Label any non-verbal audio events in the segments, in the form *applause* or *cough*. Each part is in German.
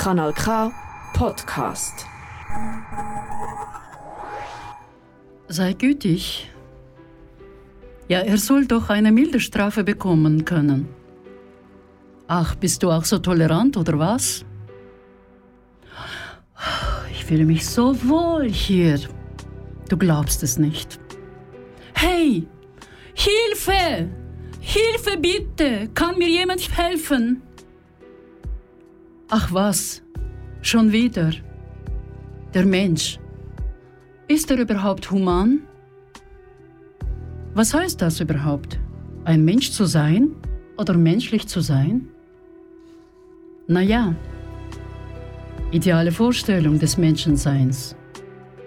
Kanal K Podcast. Sei gütig. Ja, er soll doch eine milde Strafe bekommen können. Ach, bist du auch so tolerant oder was? Ich fühle mich so wohl hier. Du glaubst es nicht. Hey, Hilfe! Hilfe bitte! Kann mir jemand helfen? Ach was, schon wieder. Der Mensch. Ist er überhaupt human? Was heißt das überhaupt? Ein Mensch zu sein oder menschlich zu sein? Naja, ideale Vorstellung des Menschenseins.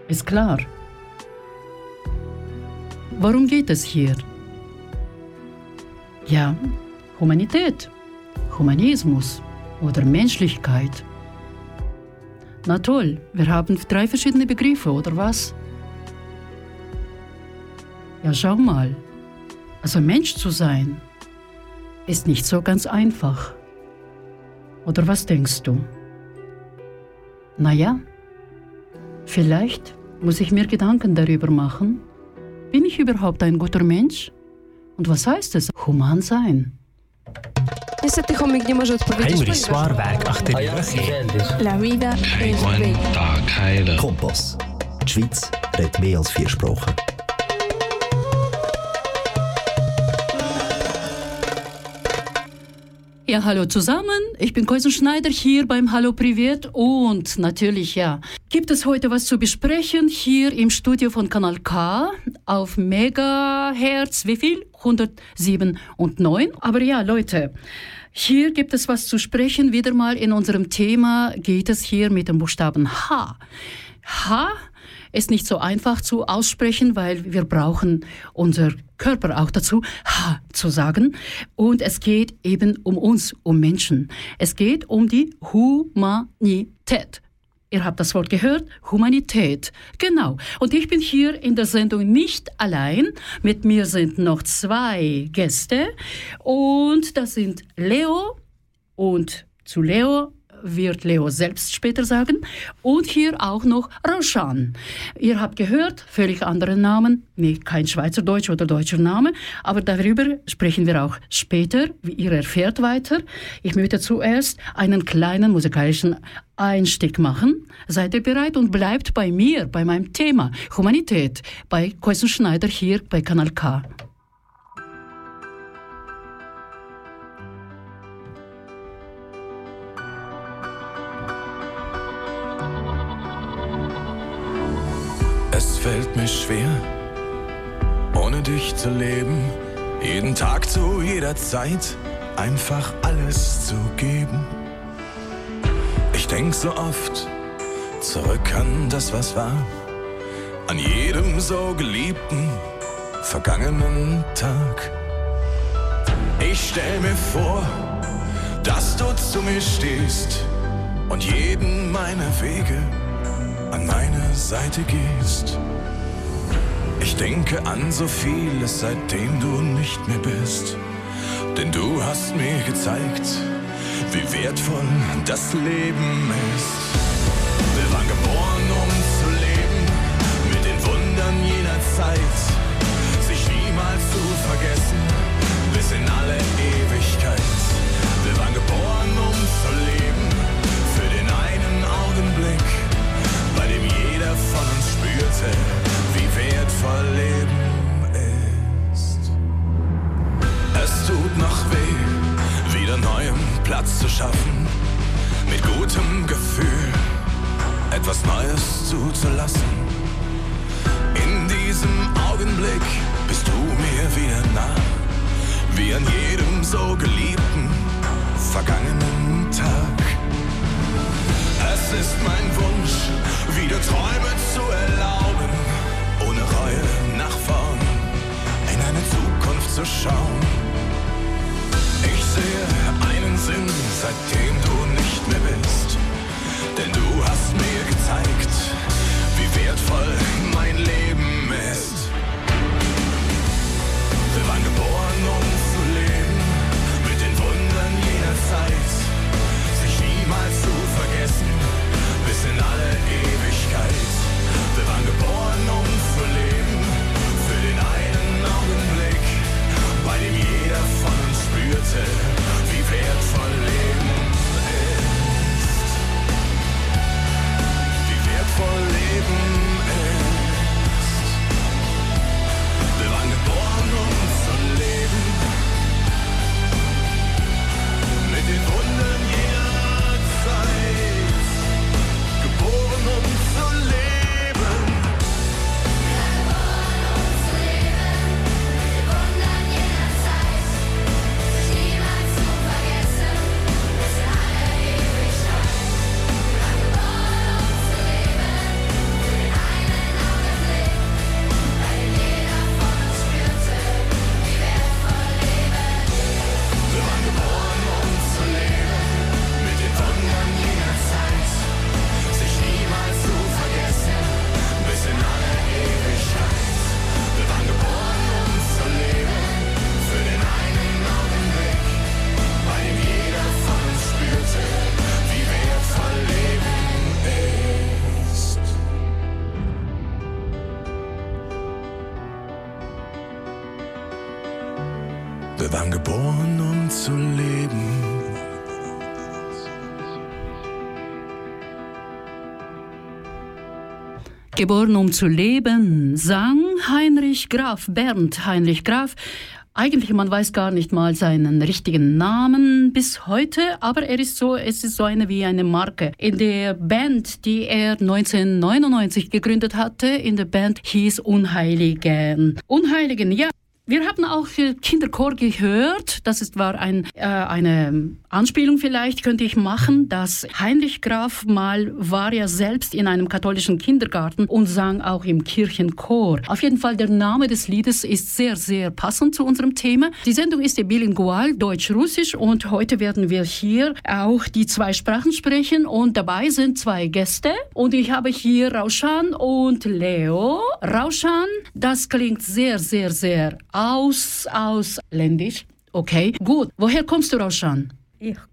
Ist klar. Worum geht es hier? Ja, Humanität, Humanismus oder Menschlichkeit. Na toll, wir haben drei verschiedene Begriffe, oder was? Ja, schau mal. Also Mensch zu sein, ist nicht so ganz einfach. Oder was denkst du? Naja, vielleicht muss ich mir Gedanken darüber machen, bin ich überhaupt ein guter Mensch? Und was heißt es, human sein? Niestety chomik nie może odpowiedzieć, Heinrich Swarberg, ach der La vida es bella. Kompass. Die Schweiz redet mehr als vier Sprachen. Ja, hallo zusammen. Ich bin Koisen Schneider hier beim Hallo Privat und natürlich, ja, gibt es heute was zu besprechen hier im Studio von Kanal K auf Megahertz, wie viel? 107 und 9. Aber ja, Leute, hier gibt es was zu sprechen. Wieder mal in unserem Thema geht es hier mit dem Buchstaben H. H ist nicht so einfach zu aussprechen, weil wir brauchen unser Körper auch dazu, ha zu sagen. Und es geht eben um uns, um Menschen. Es geht um die Humanität. Ihr habt das Wort gehört, Humanität. Genau. Und ich bin hier in der Sendung nicht allein. Mit mir sind noch zwei Gäste. Und das sind Leo und zu Leo wird Leo selbst später sagen. Und hier auch noch Roshan. Ihr habt gehört, völlig anderen Namen, nee, kein Schweizerdeutsch oder deutscher Name, aber darüber sprechen wir auch später, wie ihr erfährt weiter. Ich möchte zuerst einen kleinen musikalischen Einstieg machen. Seid ihr bereit und bleibt bei mir, bei meinem Thema Humanität, bei Koisen Schneider hier bei Kanal K. schwer, ohne dich zu leben, jeden Tag zu jeder Zeit einfach alles zu geben. Ich denk so oft zurück an das, was war, an jedem so geliebten, vergangenen Tag. Ich stell mir vor, dass du zu mir stehst und jeden meiner Wege an meine Seite gehst. Ich denke an so vieles, seitdem du nicht mehr bist. Denn du hast mir gezeigt, wie wertvoll das Leben ist. Wir waren geboren, um zu leben, mit den Wundern jener Zeit. Sich niemals zu vergessen, bis in alle Ewigkeit. Wir waren geboren, um zu leben, für den einen Augenblick bei dem jeder von uns spürte, wertvoll Leben ist. Es tut noch weh, wieder neuem Platz zu schaffen, mit gutem Gefühl etwas Neues zuzulassen. In diesem Augenblick bist du mir wieder nah, wie an jedem so geliebten, vergangenen Tag. Es ist mein Wunsch, wieder Träume zu erlauben, zu schauen. Ich sehe einen Sinn, seitdem du nicht mehr bist. Denn du hast mir gezeigt, wie wertvoll mein Leben ist. Wir waren geboren, um zu leben, mit den Wundern jener Zeit, sich niemals zu vergessen, bis in alle Ewigkeit. Wir waren geboren, um zu leben, für den einen Augenblick dem jeder von uns spürte, wie wertvoll Leben Geboren um zu leben, sang Heinrich Graf, Bernd Heinrich Graf. Eigentlich, man weiß gar nicht mal seinen richtigen Namen bis heute, aber er ist so, es ist so eine wie eine Marke. In der Band, die er 1999 gegründet hatte, in der Band hieß Unheiligen. Unheiligen, ja, wir haben auch Kinderchor gehört. Das ist, war ein, äh, eine Anspielung vielleicht könnte ich machen, dass Heinrich Graf mal war ja selbst in einem katholischen Kindergarten und sang auch im Kirchenchor. Auf jeden Fall, der Name des Liedes ist sehr, sehr passend zu unserem Thema. Die Sendung ist ja bilingual, deutsch-russisch und heute werden wir hier auch die zwei Sprachen sprechen und dabei sind zwei Gäste und ich habe hier Rauschan und Leo. Rauschan, das klingt sehr, sehr, sehr aus, ausländisch. Okay, gut. Woher kommst du, Rauschan?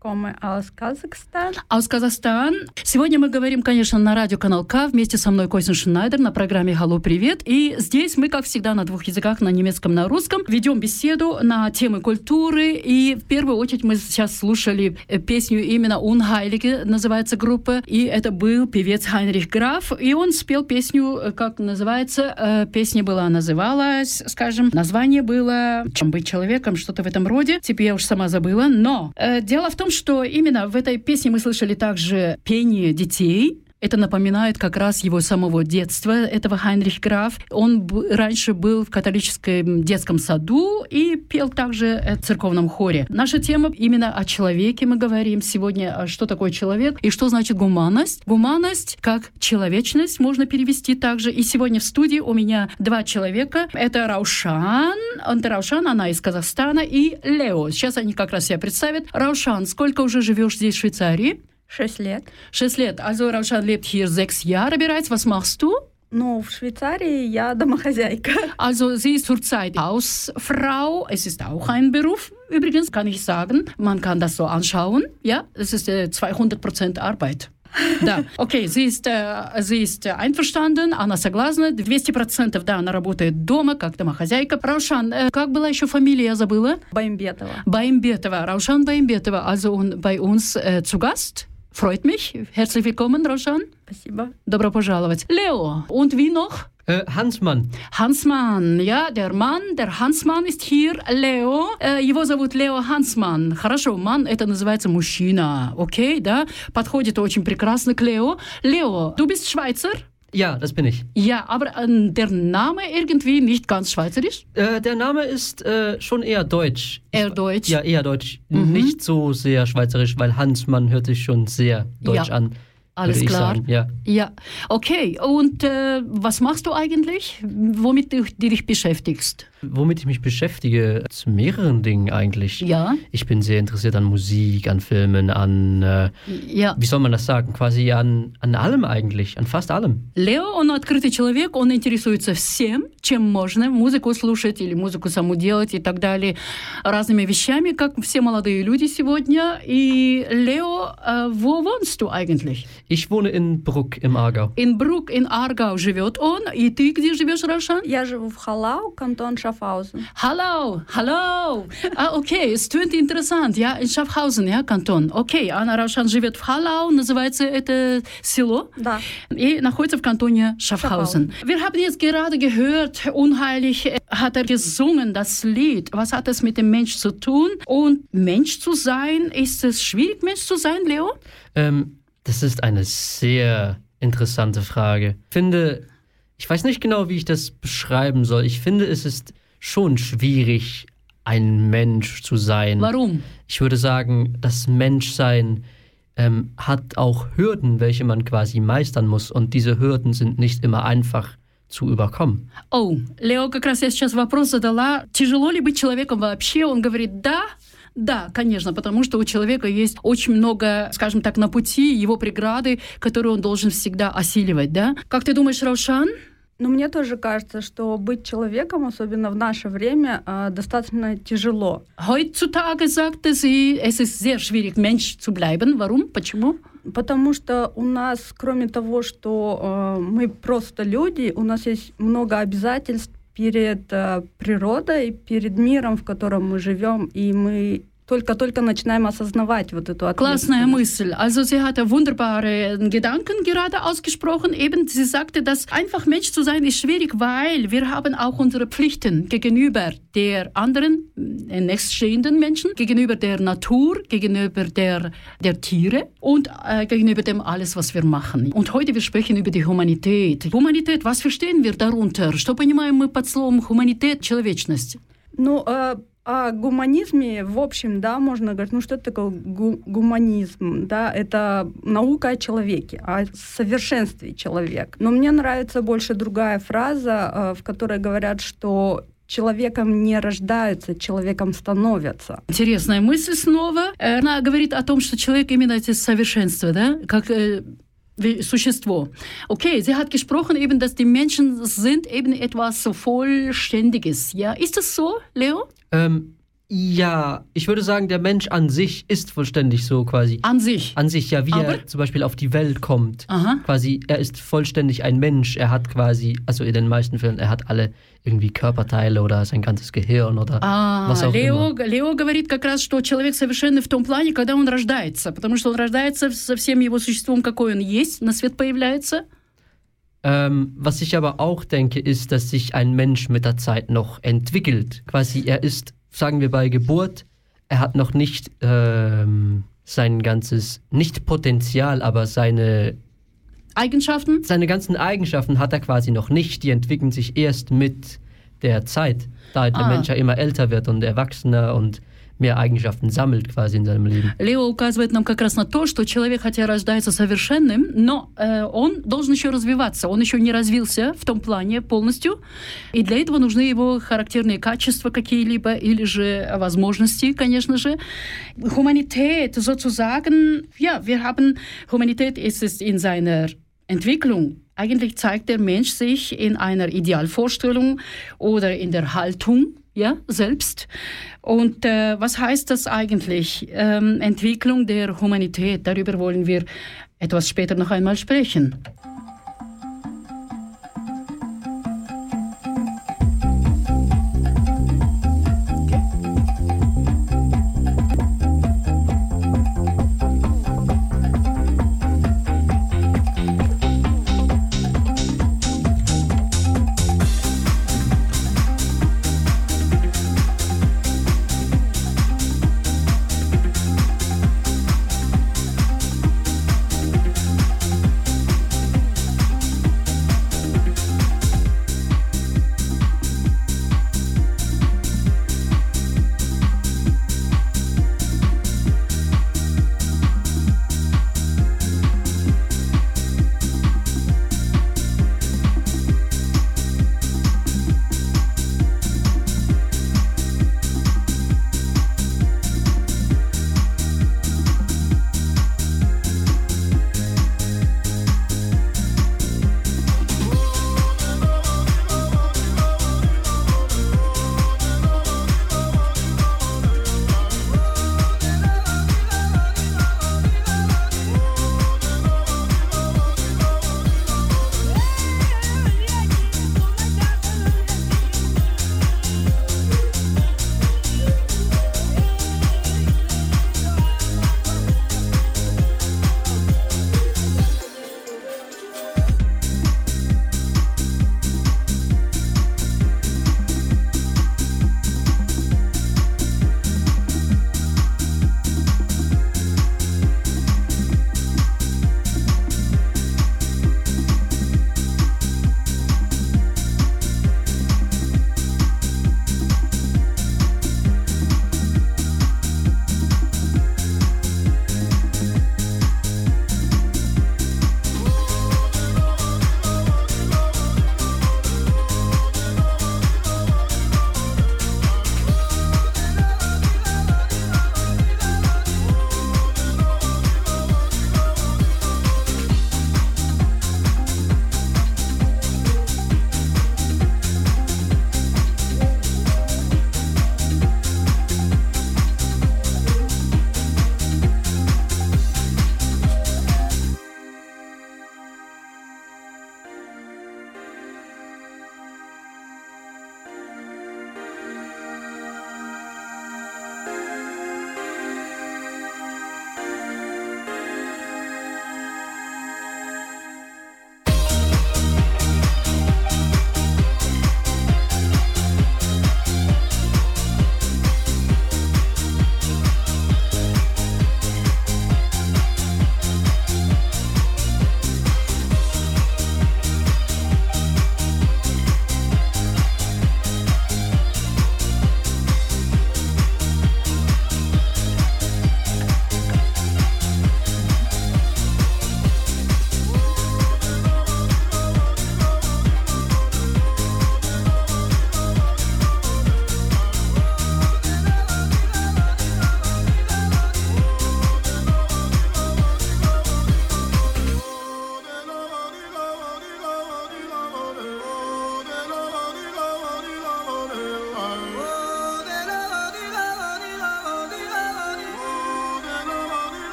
Komme aus Kasachstan. Aus Казахстан. Сегодня мы говорим, конечно, на радиоканал К вместе со мной Костин Шнайдер на программе «Алло, привет». И здесь мы, как всегда, на двух языках, на немецком, на русском, ведем беседу на темы культуры. И в первую очередь мы сейчас слушали песню именно «Унхайлиге» называется группа. И это был певец Хайнрих Граф. И он спел песню, как называется, песня была, называлась, скажем, название было «Чем быть человеком», что-то в этом роде. Теперь я уж сама забыла. Но дело Дело в том, что именно в этой песне мы слышали также пение детей, это напоминает как раз его самого детства, этого Хайнрих Граф. Он раньше был в католическом детском саду и пел также в церковном хоре. Наша тема именно о человеке мы говорим сегодня, что такое человек и что значит гуманность. Гуманность как человечность можно перевести также. И сегодня в студии у меня два человека. Это Раушан, это Раушан, она из Казахстана, и Лео. Сейчас они как раз себя представят. Раушан, сколько уже живешь здесь, в Швейцарии? Шесть лет. Шесть лет. Also Raushan lebt hier sechs Jahre bereits. Was machst du? Ну, в Швейцарии я домохозяйка. Also sie ist zurzeit Hausfrau. Es ist auch ein Beruf, übrigens, kann ich sagen. Man kann das so anschauen. Ja, es ist äh, 200% Arbeit. Да, окей, okay, sie ist, äh, sie ist einverstanden, она согласна, 200% да, она работает дома, как домохозяйка. Раушан, äh, как была еще фамилия, я забыла? Баймбетова. Баймбетова, Раушан Баймбетова, also bei uns äh, zu Gast. Freut mich. Herzlich willkommen, Roshan. Спасибо. Добро пожаловать. Leo, und wie noch? Äh, Hansmann. Hansmann, ja, der Mann, der Hansmann ist hier, Leo. Äh, его зовут Лео Хансман. Хорошо, ман это называется мужчина, окей, okay, да? Подходит очень прекрасно к Лео. Leo, du bist Schweizer? Ja, das bin ich. Ja, aber äh, der Name irgendwie nicht ganz schweizerisch? Äh, der Name ist äh, schon eher deutsch. Eher deutsch? Ja, eher deutsch. Mhm. Nicht so sehr schweizerisch, weil Hansmann hört sich schon sehr deutsch ja. an. Alles klar. Sagen, ja. ja. Okay, und äh, was machst du eigentlich? Womit du, du dich beschäftigst? Womit ich mich beschäftige? Zu mehreren Dingen eigentlich. Ja. Ich bin sehr interessiert an Musik, an Filmen, an. Äh, ja. Wie soll man das sagen? Quasi an, an allem eigentlich, an fast allem. Лео, он открытый человек, он интересуется всем, чем можно. Музыку слушать или музыку саму делать и так далее. Разными вещами, как все молодые люди сегодня. И Лео, äh, wo wohnst du eigentlich? Ich wohne in Bruck im Aargau. In Bruck in Aargau живет он. И ты где живешь, Раушан? Я живу в Халау, кантон Schaffhausen. Hallo, hallo. Ah, okay, es tönt interessant. Ja, in Schaffhausen, ja, Kanton. Okay, Анна Раушан живет в Халау, называется это село. Да. И находится в кантоне Schaffhausen. Schaffhausen. Wir haben jetzt gerade gehört, unheilig hat er gesungen, das Lied. Was hat es mit dem Mensch zu tun? Und Mensch zu sein, ist es schwierig, Mensch zu sein, Leo? Ähm, das ist eine sehr interessante Frage. Ich finde, ich weiß nicht genau, wie ich das beschreiben soll. Ich finde, es ist schon schwierig, ein Mensch zu sein. Warum? Ich würde sagen, das Menschsein ähm, hat auch Hürden, welche man quasi meistern muss. Und diese Hürden sind nicht immer einfach zu überkommen. О, oh, Лео как раз я сейчас вопрос задала. Тяжело ли быть человеком вообще? Он говорит, да, да, конечно, потому что у человека есть очень много, скажем так, на пути его преграды, которые он должен всегда осиливать, да? Как ты думаешь, Раушан? Но мне тоже кажется, что быть человеком, особенно в наше время, достаточно тяжело. Heutzutage sagte sie, es ist sehr schwierig, Mensch zu bleiben. Warum? Почему? Потому что у нас, кроме того, что э, мы просто люди, у нас есть много обязательств перед э, природой, перед миром, в котором мы живем, и мы только-только начинаем осознавать вот эту Klasse мысль. Also sie hat wunderbare Gedanken gerade ausgesprochen. Eben, sie sagte, dass einfach Mensch zu sein ist schwierig, weil wir haben auch unsere Pflichten gegenüber der anderen, äh, nächststehenden Menschen, gegenüber der Natur, gegenüber der, der Tiere und äh, gegenüber dem alles, was wir machen. Und heute wir sprechen über die Humanität. Humanität, was verstehen wir darunter? Что понимаем мы под словом humanität, человечность? Ну, э, о гуманизме, в общем, да, можно говорить, ну что это такое гу гуманизм, да, это наука о человеке, о совершенстве человека. Но мне нравится больше другая фраза, э, в которой говорят, что человеком не рождаются, человеком становятся. Интересная мысль снова. Она говорит о том, что человек именно это совершенство, да, как э, Существо. Okay, sie hat gesprochen eben, dass die Menschen sind eben etwas Vollständiges. Ja, ist das so, Leo? Ähm, ja, ich würde sagen, der Mensch an sich ist vollständig so quasi. An sich? An sich, ja, wie Aber? er zum Beispiel auf die Welt kommt. Aha. Quasi, er ist vollständig ein Mensch. Er hat quasi, also in den meisten Fällen, er hat alle irgendwie Körperteile oder sein ganzes Gehirn oder а, was auch Лео, immer. Лео говорит как раз, что человек совершенный в том плане, когда он рождается, потому что он рождается со всем его существом, какой он есть, на свет появляется. ähm, was ich aber auch denke, ist, dass sich ein Mensch mit der Zeit noch entwickelt. Quasi, er ist sagen wir bei Geburt, er hat noch nicht ähm, sein ganzes, nicht Potenzial, aber seine Eigenschaften? Seine ganzen Eigenschaften hat er quasi noch nicht. Die entwickeln sich erst mit der Zeit, da der ah. Mensch ja immer älter wird und erwachsener und mehr Eigenschaften sammelt quasi in seinem Leben. Лео указывает нам как раз на то, что человек, хотя рождается совершенным, но э, он должен еще развиваться. Он еще не развился в том плане полностью. И для этого нужны его характерные качества какие-либо или же возможности, конечно же. Humanität sozusagen, ja, wir haben, Humanität ist es in seiner Entwicklung. Eigentlich zeigt der Mensch sich in einer Idealvorstellung oder in der Haltung ja, selbst. Und äh, was heißt das eigentlich? Ähm, Entwicklung der Humanität, darüber wollen wir etwas später noch einmal sprechen.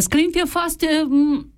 Es klingt ja fast ähm,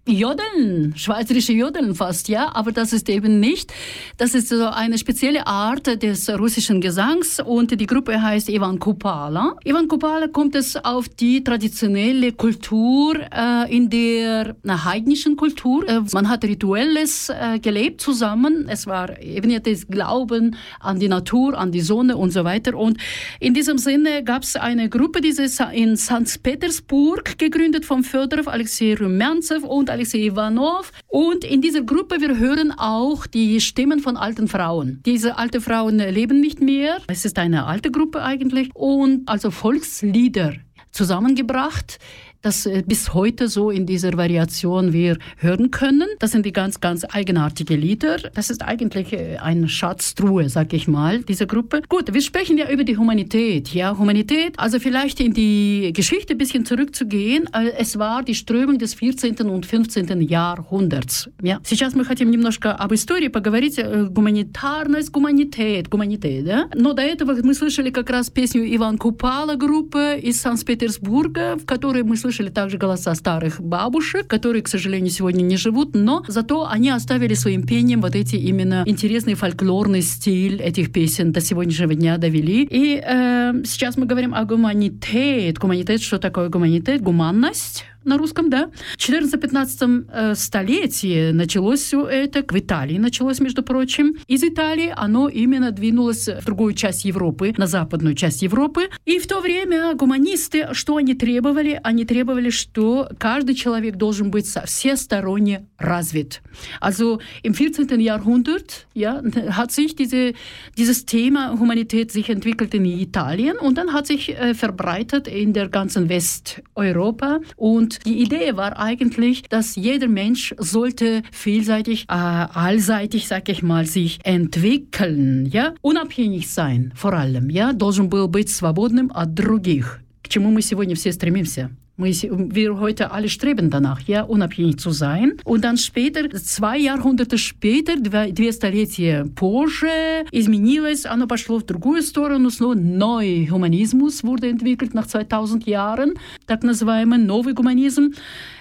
Jodeln, schweizerische Jodeln fast, ja, aber das ist eben nicht. Das ist so eine spezielle Art des russischen Gesangs und die Gruppe heißt Ivan Kupala. Ivan Kupala kommt es auf die traditionelle Kultur äh, in der heidnischen Kultur. Äh, man hat Rituelles äh, gelebt zusammen. Es war eben das Glauben an die Natur, an die Sonne und so weiter. Und in diesem Sinne gab es eine Gruppe, die ist in St. Petersburg gegründet von Fedorov, Alexei Rumyanzev und Alexei Ivanov. Und in dieser Gruppe, wir hören auch die Stimmen von alten Frauen. Diese alten Frauen leben nicht mehr. Es ist eine alte Gruppe eigentlich. Und also Volkslieder zusammengebracht das äh, bis heute so in dieser Variation wir hören können. Das sind die ganz, ganz eigenartige Lieder. Das ist eigentlich äh, eine Schatztruhe, sag ich mal, dieser Gruppe. Gut, wir sprechen ja über die Humanität. Ja, Humanität, also vielleicht in die Geschichte ein bisschen zurückzugehen. Äh, es war die Strömung des 14. und 15. Jahrhunderts. Ja. Сейчас мы хотим немножко об истории поговорить. Гуманитарность, гуманитет, гуманитет, да? Но до этого мы слышали как раз песню Иван Купала группы из Санкт-Петербурга, в которой мы слышали слышали также голоса старых бабушек, которые, к сожалению, сегодня не живут, но зато они оставили своим пением вот эти именно интересный фольклорный стиль этих песен до сегодняшнего дня довели. И э, сейчас мы говорим о гуманитет. Гуманитет, что такое гуманитет? Гуманность на русском, да. В 14-15 э, столетии началось все это, в Италии началось, между прочим. Из Италии оно именно двинулось в другую часть Европы, на западную часть Европы. И в то время гуманисты, что они требовали? Они требовали, что каждый человек должен быть всесторонне развит. Also im 14. Jahrhundert ja, *laughs* hat sich diese, dieses Thema Humanität sich entwickelt in Italien und dann hat sich äh, verbreitet in der ganzen Westeuropa und die Idee war eigentlich, dass jeder Mensch sollte vielseitig, äh, allseitig, sag ich mal, sich entwickeln, ja, unabhängig sein, vor allem, ja, должен был быть свободным от других, к чему мы сегодня все стремимся. Мы, wir heute alle streben danach, ja, unabhängig zu sein. Und dann später, zwei Jahrhunderte später, две, столетия позже, изменилось, оно пошло в другую сторону, снова neuer Humanismus wurde entwickelt nach 2000 Jahren, так называемый новый гуманизм.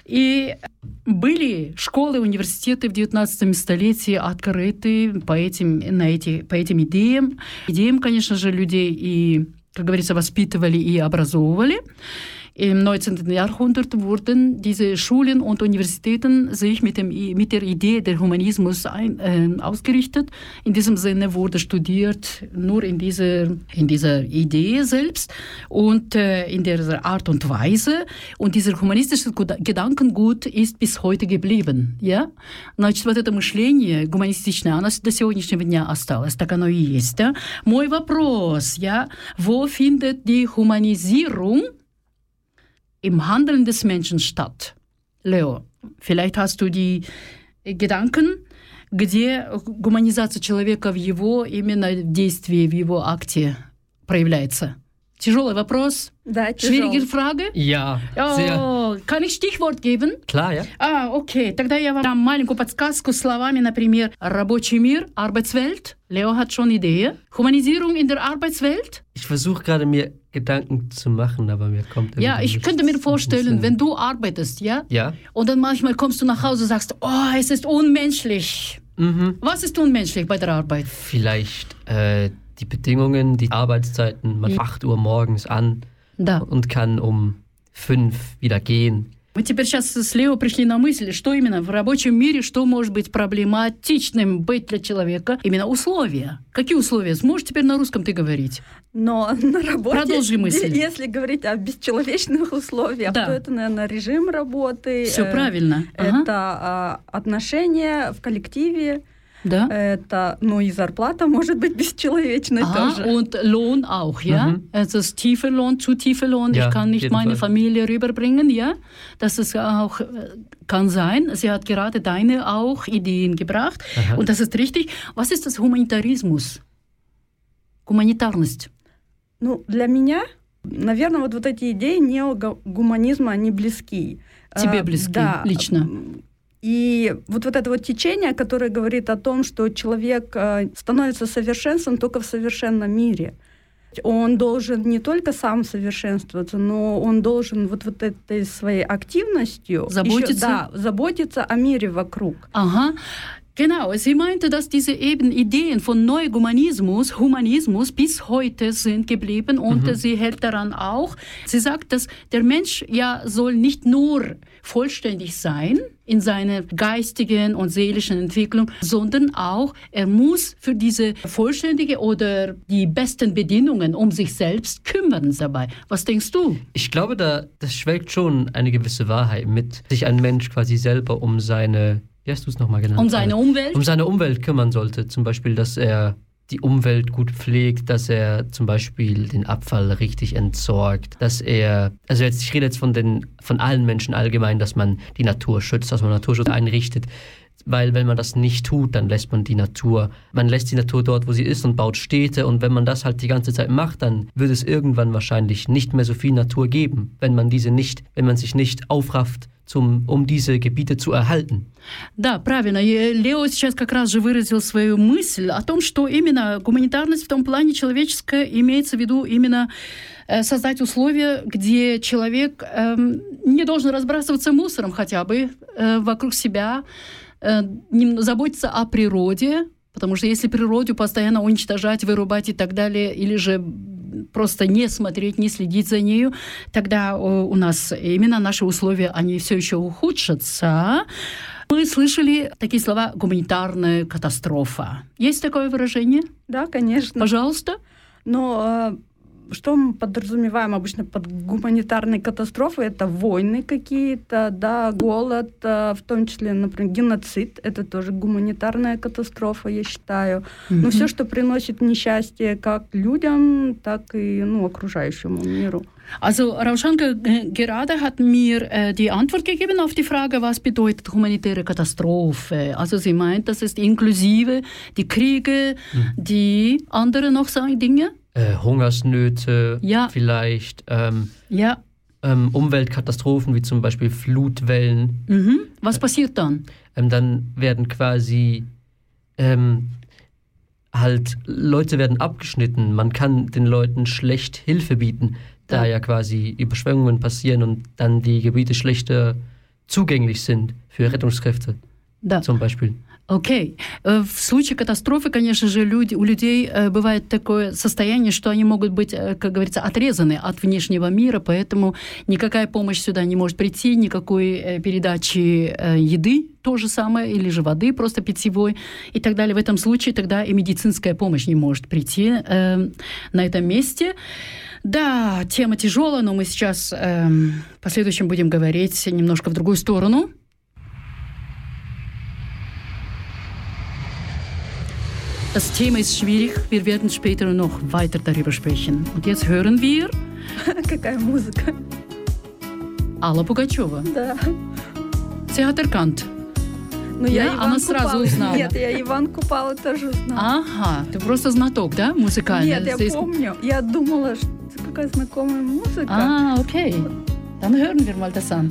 И были школы, университеты в 19 столетии открыты по этим, на эти, по этим идеям. Идеям, конечно же, людей и, как говорится, воспитывали и образовывали. Im 19. Jahrhundert wurden diese Schulen und Universitäten sich mit, dem, mit der Idee der Humanismus ein, äh, ausgerichtet. In diesem Sinne wurde studiert nur in dieser, in dieser Idee selbst und äh, in dieser Art und Weise. Und dieser humanistische Gedankengut ist bis heute geblieben. Ja? Значит, вот это мышление гуманистичное, оно до сегодняшнего дня осталось, так оно и есть. Да? Мой вопрос, ja? wo findet die Humanisierung im Handeln des Menschen statt. Leo, vielleicht hast du die Gedanken, где гуманизация человека в его именно действии, в его акте проявляется. Тяжелый вопрос. Да, Schwierige Frage? Ja. Oh, kann ich Stichwort geben? Klar, ja. А, окей. Тогда я вам дам маленькую подсказку словами, например, рабочий мир, Arbeitswelt. Leo hat schon Idee. Humanisierung in der Arbeitswelt. Ich versuche gerade mir Gedanken zu machen, aber mir kommt Ja, ich könnte mir vorstellen, wenn du arbeitest, ja? Ja. Und dann manchmal kommst du nach Hause und sagst, oh, es ist unmenschlich. Mhm. Was ist unmenschlich bei der Arbeit? Vielleicht äh, die Bedingungen, die Arbeitszeiten. Man ja. 8 Uhr morgens an да. und kann um 5 wieder gehen. Мы теперь сейчас с Лео пришли на мысль, что именно в рабочем мире, что может быть проблематичным быть для человека, именно условия. Какие условия? Сможешь теперь на русском ты говорить? Но *laughs* на работе, Продолжи мысль. если говорить о бесчеловечных условиях, Да. то это, наверное, режим работы. Все э, правильно. Ага. Это а, отношения в коллективе, Да. это, ну и зарплата может быть бесчеловечной Aha, тоже. und Lohn auch, ja? Mhm. Also das tiefe Lohn, zu tiefe Lohn, Ja, ich kann nicht meine Fall. Familie rüberbringen, ja? Das ist auch, äh, kann sein. Sie hat gerade deine auch Ideen gebracht Aha. und das ist richtig. Was ist das Humanitarismus? Гуманитарность. Ну, для меня, наверное, вот, вот эти идеи неогуманизма, они близки. Тебе А, близки да. лично. И вот, вот это вот течение, которое говорит о том, что человек э, становится совершенством только в совершенном мире. Он должен не только сам совершенствоваться, но он должен вот, вот этой своей активностью заботиться, еще, да, заботиться о мире вокруг. Ага. Genau, sie meinte, dass diese eben Ideen von Neuhumanismus, Humanismus bis heute sind geblieben und mhm. sie hält daran auch. Sie sagt, dass der Mensch ja soll nicht nur vollständig sein in seiner geistigen und seelischen Entwicklung, sondern auch er muss für diese vollständige oder die besten Bedingungen um sich selbst kümmern dabei. Was denkst du? Ich glaube, da das schwelgt schon eine gewisse Wahrheit mit, sich ein Mensch quasi selber um seine wie hast du es nochmal genannt? Um seine Umwelt? Um seine Umwelt kümmern sollte. Zum Beispiel, dass er die Umwelt gut pflegt, dass er zum Beispiel den Abfall richtig entsorgt, dass er, also jetzt, ich rede jetzt von den, von allen Menschen allgemein, dass man die Natur schützt, dass man Naturschutz einrichtet Weil wenn man das nicht tut, dann lässt man die Natur, man lässt die Natur dort, wo sie ist und baut Städte. Und wenn man das halt die ganze Zeit macht, dann wird es irgendwann wahrscheinlich nicht mehr so viel Natur geben, wenn man diese nicht, wenn man sich nicht aufrafft, zum, um diese Gebiete zu erhalten. Да, правильно. И Лео сейчас как раз же выразил свою мысль о том, что именно гуманитарность в том плане человеческая имеется в виду именно создать условия, где человек э, не должен разбрасываться мусором хотя бы э, вокруг себя, э, заботиться о природе, потому что если природу постоянно уничтожать, вырубать и так далее, или же просто не смотреть, не следить за нею, тогда у нас именно наши условия, они все еще ухудшатся. Мы слышали такие слова «гуманитарная катастрофа». Есть такое выражение? Да, конечно. Пожалуйста. Но что мы подразумеваем обычно под гуманитарной катастрофой? Это войны какие-то, да, голод, в том числе, например, геноцид. Это тоже гуманитарная катастрофа, я считаю. Mm-hmm. Но все, что приносит несчастье как людям, так и ну, окружающему миру. Also Rauschanke gerade hat mir äh, die Antwort gegeben auf die Frage, was bedeutet humanitäre Katastrophe. Also sie meint, das ist inklusive die Kriege, mhm. die andere noch sagen Dinge. Äh, Hungersnöte, ja. vielleicht ähm, ja. ähm, Umweltkatastrophen wie zum Beispiel Flutwellen. Mhm. Was passiert dann? Ähm, dann werden quasi ähm, halt Leute werden abgeschnitten. Man kann den Leuten schlecht Hilfe bieten da ja quasi Überschwemmungen passieren und dann die Gebiete schlechter zugänglich sind für Rettungskräfte. Да. Zum Beispiel. Окей. Okay. В случае катастрофы, конечно же, люди, у людей бывает такое состояние, что они могут быть, как говорится, отрезаны от внешнего мира, поэтому никакая помощь сюда не может прийти, никакой передачи еды то же самое, или же воды просто питьевой и так далее. В этом случае тогда и медицинская помощь не может прийти э, на этом месте. Да, тема тяжелая, но мы сейчас э, в последующем будем говорить немножко в другую сторону. Das Thema ist schwierig. Wir werden später noch weiter darüber sprechen. Und jetzt hören wir... Какая музыка? Алла Пугачева. Да. Sie hat erkannt. Ну, я, я она сразу Купала. узнала. Нет, я Иван Купала тоже узнала. Ага, ты просто знаток, да, музыкальный? Нет, я Здесь... помню. Я думала, что какая знакомая музыка. Ah, okay. Dann hören wir mal das an.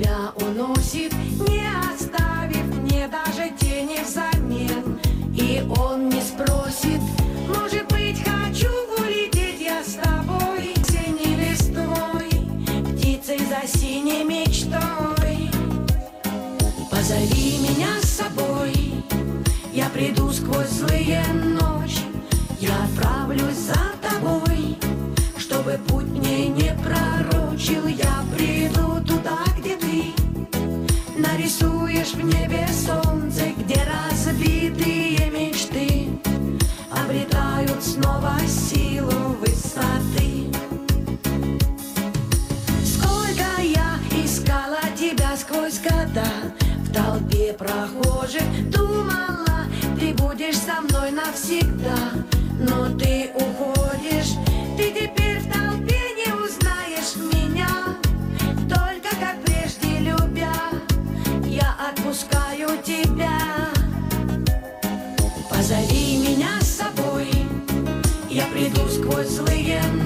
Тебя уносит, не оставив мне даже тени взамен И он не спросит, может быть, хочу улететь я с тобой Синей листвой, птицей за синей мечтой Позови меня с собой я приду сквозь злые ночи, я отправлюсь за тобой, чтобы путь мне не пророчил. Навсегда, но ты уходишь, ты теперь в толпе не узнаешь меня, только как прежде любя, я отпускаю тебя. Позови меня с собой, я приду сквозь злые ночи,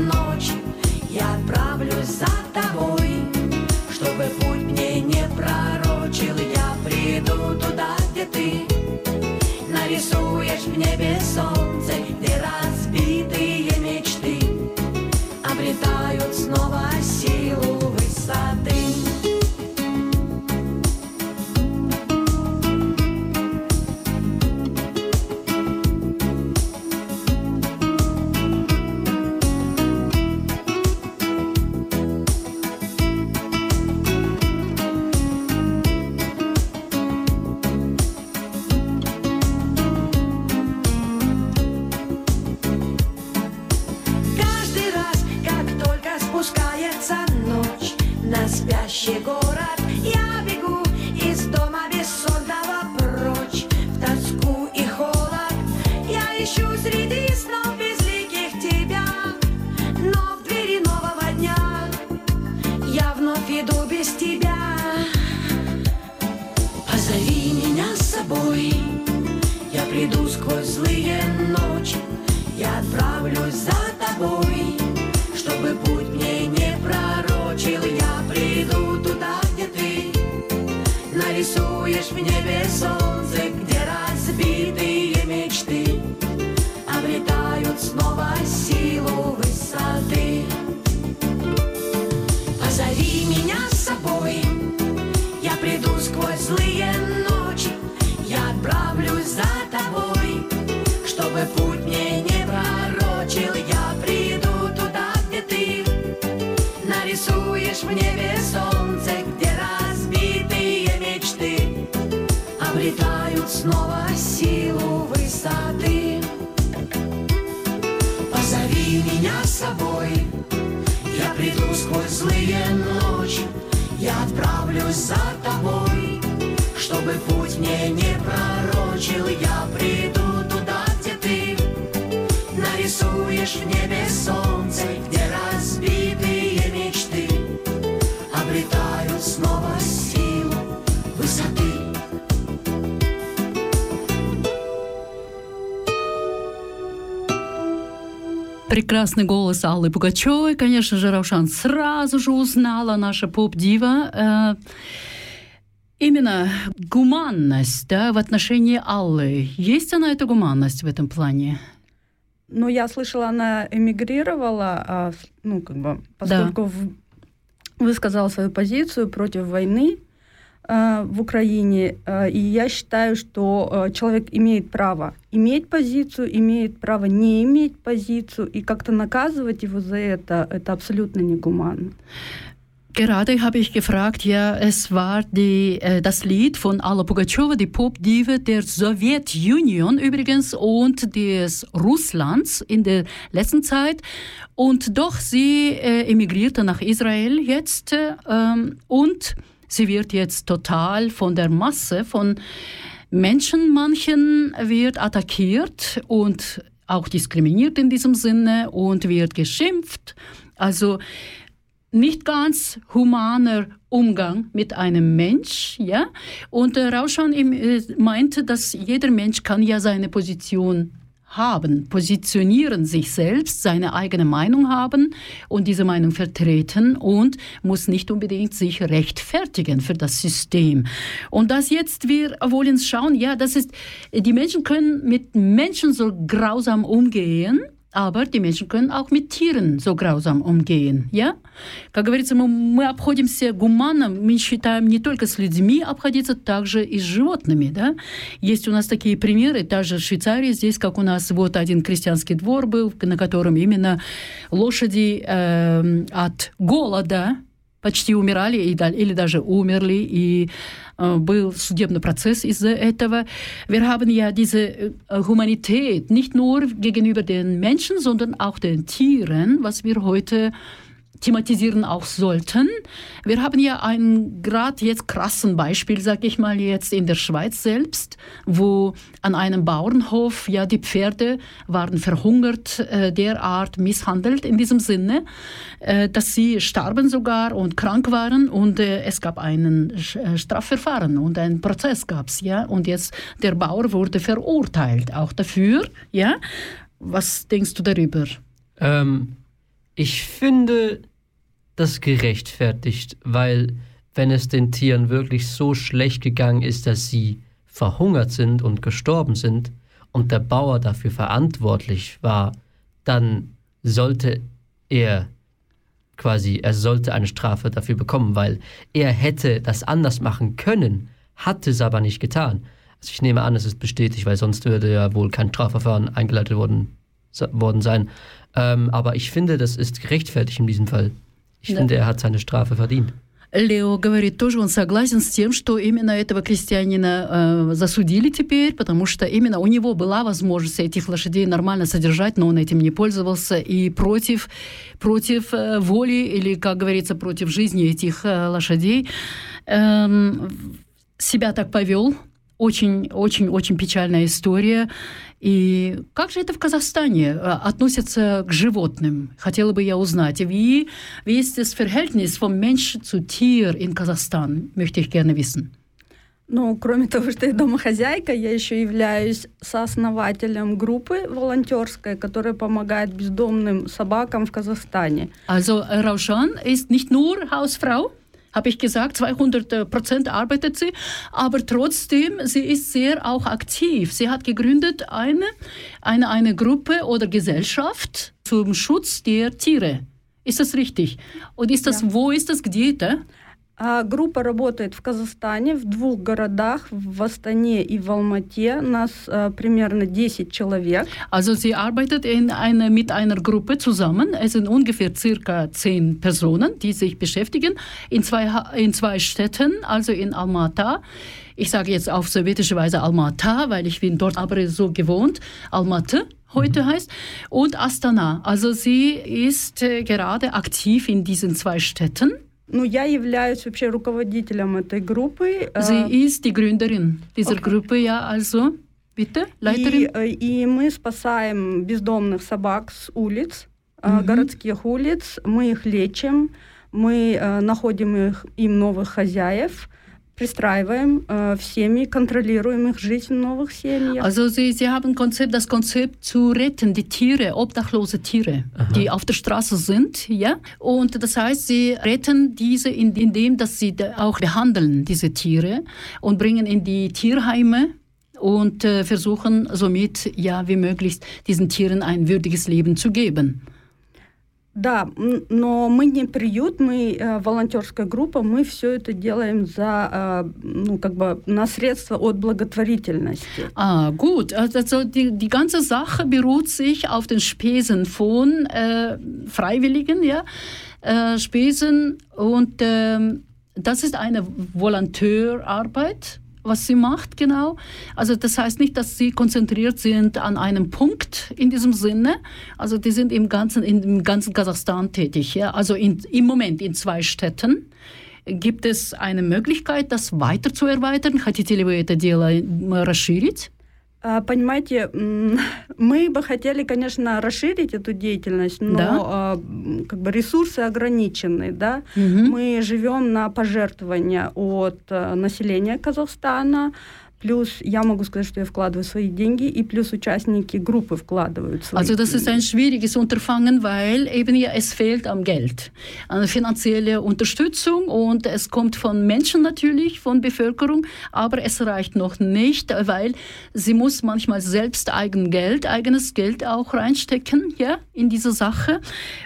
иду без тебя. Позови меня с собой, я приду сквозь злые ночи, я отправлюсь за тобой, чтобы путь мне не пророчил. Я приду туда, где ты нарисуешь в небе солнце, в небе солнце, где разбитые мечты обретают снова силу высоты. Позови меня с собой, я приду сквозь злые ночи, я отправлюсь за тобой, чтобы путь мне не пророчил. Я приду туда, где ты нарисуешь в небе солнце, где разбитые Прекрасный голос Аллы Пугачевой. Конечно же, Равшан сразу же узнала наша поп-дива. Э, именно гуманность да, в отношении Аллы. Есть она, эта гуманность в этом плане? Ну, я слышала, она эмигрировала, а, ну, как бы, поскольку в- высказала свою позицию против войны в Украине, э, и я считаю, что э, человек имеет право иметь позицию, имеет право не иметь позицию, и как-то наказывать его за это, это абсолютно негуманно. Gerade habe ich gefragt, ja, es war die, äh, das Lied von Alla Pugachowa, die Pop-Diva der Sowjetunion übrigens und des Russlands in der letzten Zeit. Und doch, sie äh, emigrierte nach Israel jetzt äh, ähm, und sie wird jetzt total von der Masse von Menschen, manchen wird attackiert und auch diskriminiert in diesem Sinne und wird geschimpft. Also nicht ganz humaner Umgang mit einem Mensch, ja. Und äh, Rauschan äh, meinte, dass jeder Mensch kann ja seine Position haben, positionieren sich selbst, seine eigene Meinung haben und diese Meinung vertreten und muss nicht unbedingt sich rechtfertigen für das System. Und das jetzt wir wollen schauen, ja, das ist, die Menschen können mit Menschen so grausam umgehen, aber die Menschen können auch mit Tieren so grausam umgehen, ja? Как говорится, мы, мы обходимся гуманно, мы считаем не только с людьми обходиться, также и с животными, да? Есть у нас такие примеры, даже в Швейцарии, здесь, как у нас вот один крестьянский двор был, на котором именно лошади э, от голода почти умирали и да- или даже умерли, и äh, был судебный процесс из-за этого. Wir haben ja diese äh, Humanität nicht nur gegenüber den Menschen, sondern auch den Tieren, was wir heute thematisieren auch sollten. Wir haben ja ein gerade jetzt krassen Beispiel, sag ich mal jetzt in der Schweiz selbst, wo an einem Bauernhof ja die Pferde waren verhungert, äh, derart misshandelt in diesem Sinne, äh, dass sie starben sogar und krank waren und äh, es gab einen äh, Strafverfahren und einen Prozess gab's ja und jetzt der Bauer wurde verurteilt auch dafür, ja. Was denkst du darüber? Ähm, ich finde das gerechtfertigt, weil wenn es den Tieren wirklich so schlecht gegangen ist, dass sie verhungert sind und gestorben sind und der Bauer dafür verantwortlich war, dann sollte er quasi, er sollte eine Strafe dafür bekommen, weil er hätte das anders machen können, hatte es aber nicht getan. Also ich nehme an, es ist bestätigt, weil sonst würde ja wohl kein Strafverfahren eingeleitet worden, worden sein. Ähm, aber ich finde, das ist gerechtfertigt in diesem Fall. Ich Ja. finde, er hat seine Strafe verdient. Лео говорит, тоже он согласен с тем, что именно этого крестьянина э, засудили теперь, потому что именно у него была возможность этих лошадей нормально содержать, но он этим не пользовался, и против, против э, воли, или, как говорится, против жизни этих э, лошадей эм, себя так повел. Очень, очень, очень печальная история. И как же это в Казахстане э, относятся к животным? Хотела бы я узнать. Wie, wie ist das Verhältnis vom Mensch zu Tier in Kasachstan? Möchte ich gerne wissen. Ну, кроме того, что я домохозяйка, я еще являюсь сооснователем группы волонтерской, которая помогает бездомным собакам в Казахстане. Also Raushan ist nicht nur Hausfrau, habe ich gesagt, 200 äh, Prozent arbeitet sie, aber trotzdem, sie ist sehr auch aktiv. Sie hat gegründet eine, eine, eine Gruppe oder Gesellschaft zum Schutz der Tiere. Ist das richtig? Und ist das, ja. wo ist das Diete? А группа работает в Казахстане, в двух городах, в Астане и в Алмате. Нас э, примерно 10 человек. Also sie arbeitet in einer, mit einer Gruppe zusammen. Es sind ungefähr circa zehn Personen, die sich beschäftigen in zwei, Ha- in zwei Städten, also in Almata. Ich sage jetzt auf sowjetische Weise Almata, weil ich bin dort aber so gewohnt. Almaty heute heißt. Und Astana. Also sie ist äh, gerade aktiv in diesen zwei Städten. Ну, я являюсь вообще руководителем этой группы. Sie ist die Gründerin dieser Okay. Gruppe, ja, also bitte, и, Leiterin. э, и мы спасаем бездомных собак с улиц, Мгм. городских улиц. Мы их лечим, мы э, находим их, им новых хозяев, пристраиваем э, в семьи, контролируем их жизнь в новых семьях. Also Sie, Sie haben Konzept, das Konzept zu retten, die Tiere, obdachlose Tiere, die auf der Straße sind, ja. Und das heißt, Sie retten diese, in- indem dass Sie da auch behandeln diese Tiere und bringen in die Tierheime und äh, versuchen somit ja wie möglichst diesen Tieren ein würdiges Leben zu geben. Да, м, но мы не приют, мы э, волонтерская группа, мы все это делаем за, э, ну, как бы на средства от благотворительности. Ah, gut. Also die, die ganze Sache beruht sich auf den Spesen von äh, Freiwilligen, ja. Äh, Spesen und ähm, das ist eine Volonteurarbeit, was sie macht, genau. Also das heißt nicht, dass sie konzentriert sind an einem Punkt in diesem Sinne. Also die sind im ganzen, im ganzen Kasachstan tätig, ja. Also in, im Moment in zwei Städten. Gibt es eine Möglichkeit, das weiter zu erweitern? Хотите ли вы это дело м, расширить? А, Понимаете, *laughs* мы бы хотели, конечно, расширить эту деятельность, но Да. а, как бы ресурсы ограничены, да. Мгм. Мы живем на пожертвования от э, населения Казахстана. Плюс я могу сказать, что я вкладываю свои деньги, и плюс участники группы вкладывают свои Also das ist ein деньги. schwieriges Unterfangen, weil eben ja es fehlt am Geld, an finanzielle Unterstützung und es kommt von Menschen natürlich, von Bevölkerung, aber es reicht noch nicht, weil sie muss manchmal selbst eigen Geld, eigenes Geld auch reinstecken, ja, in diese Sache.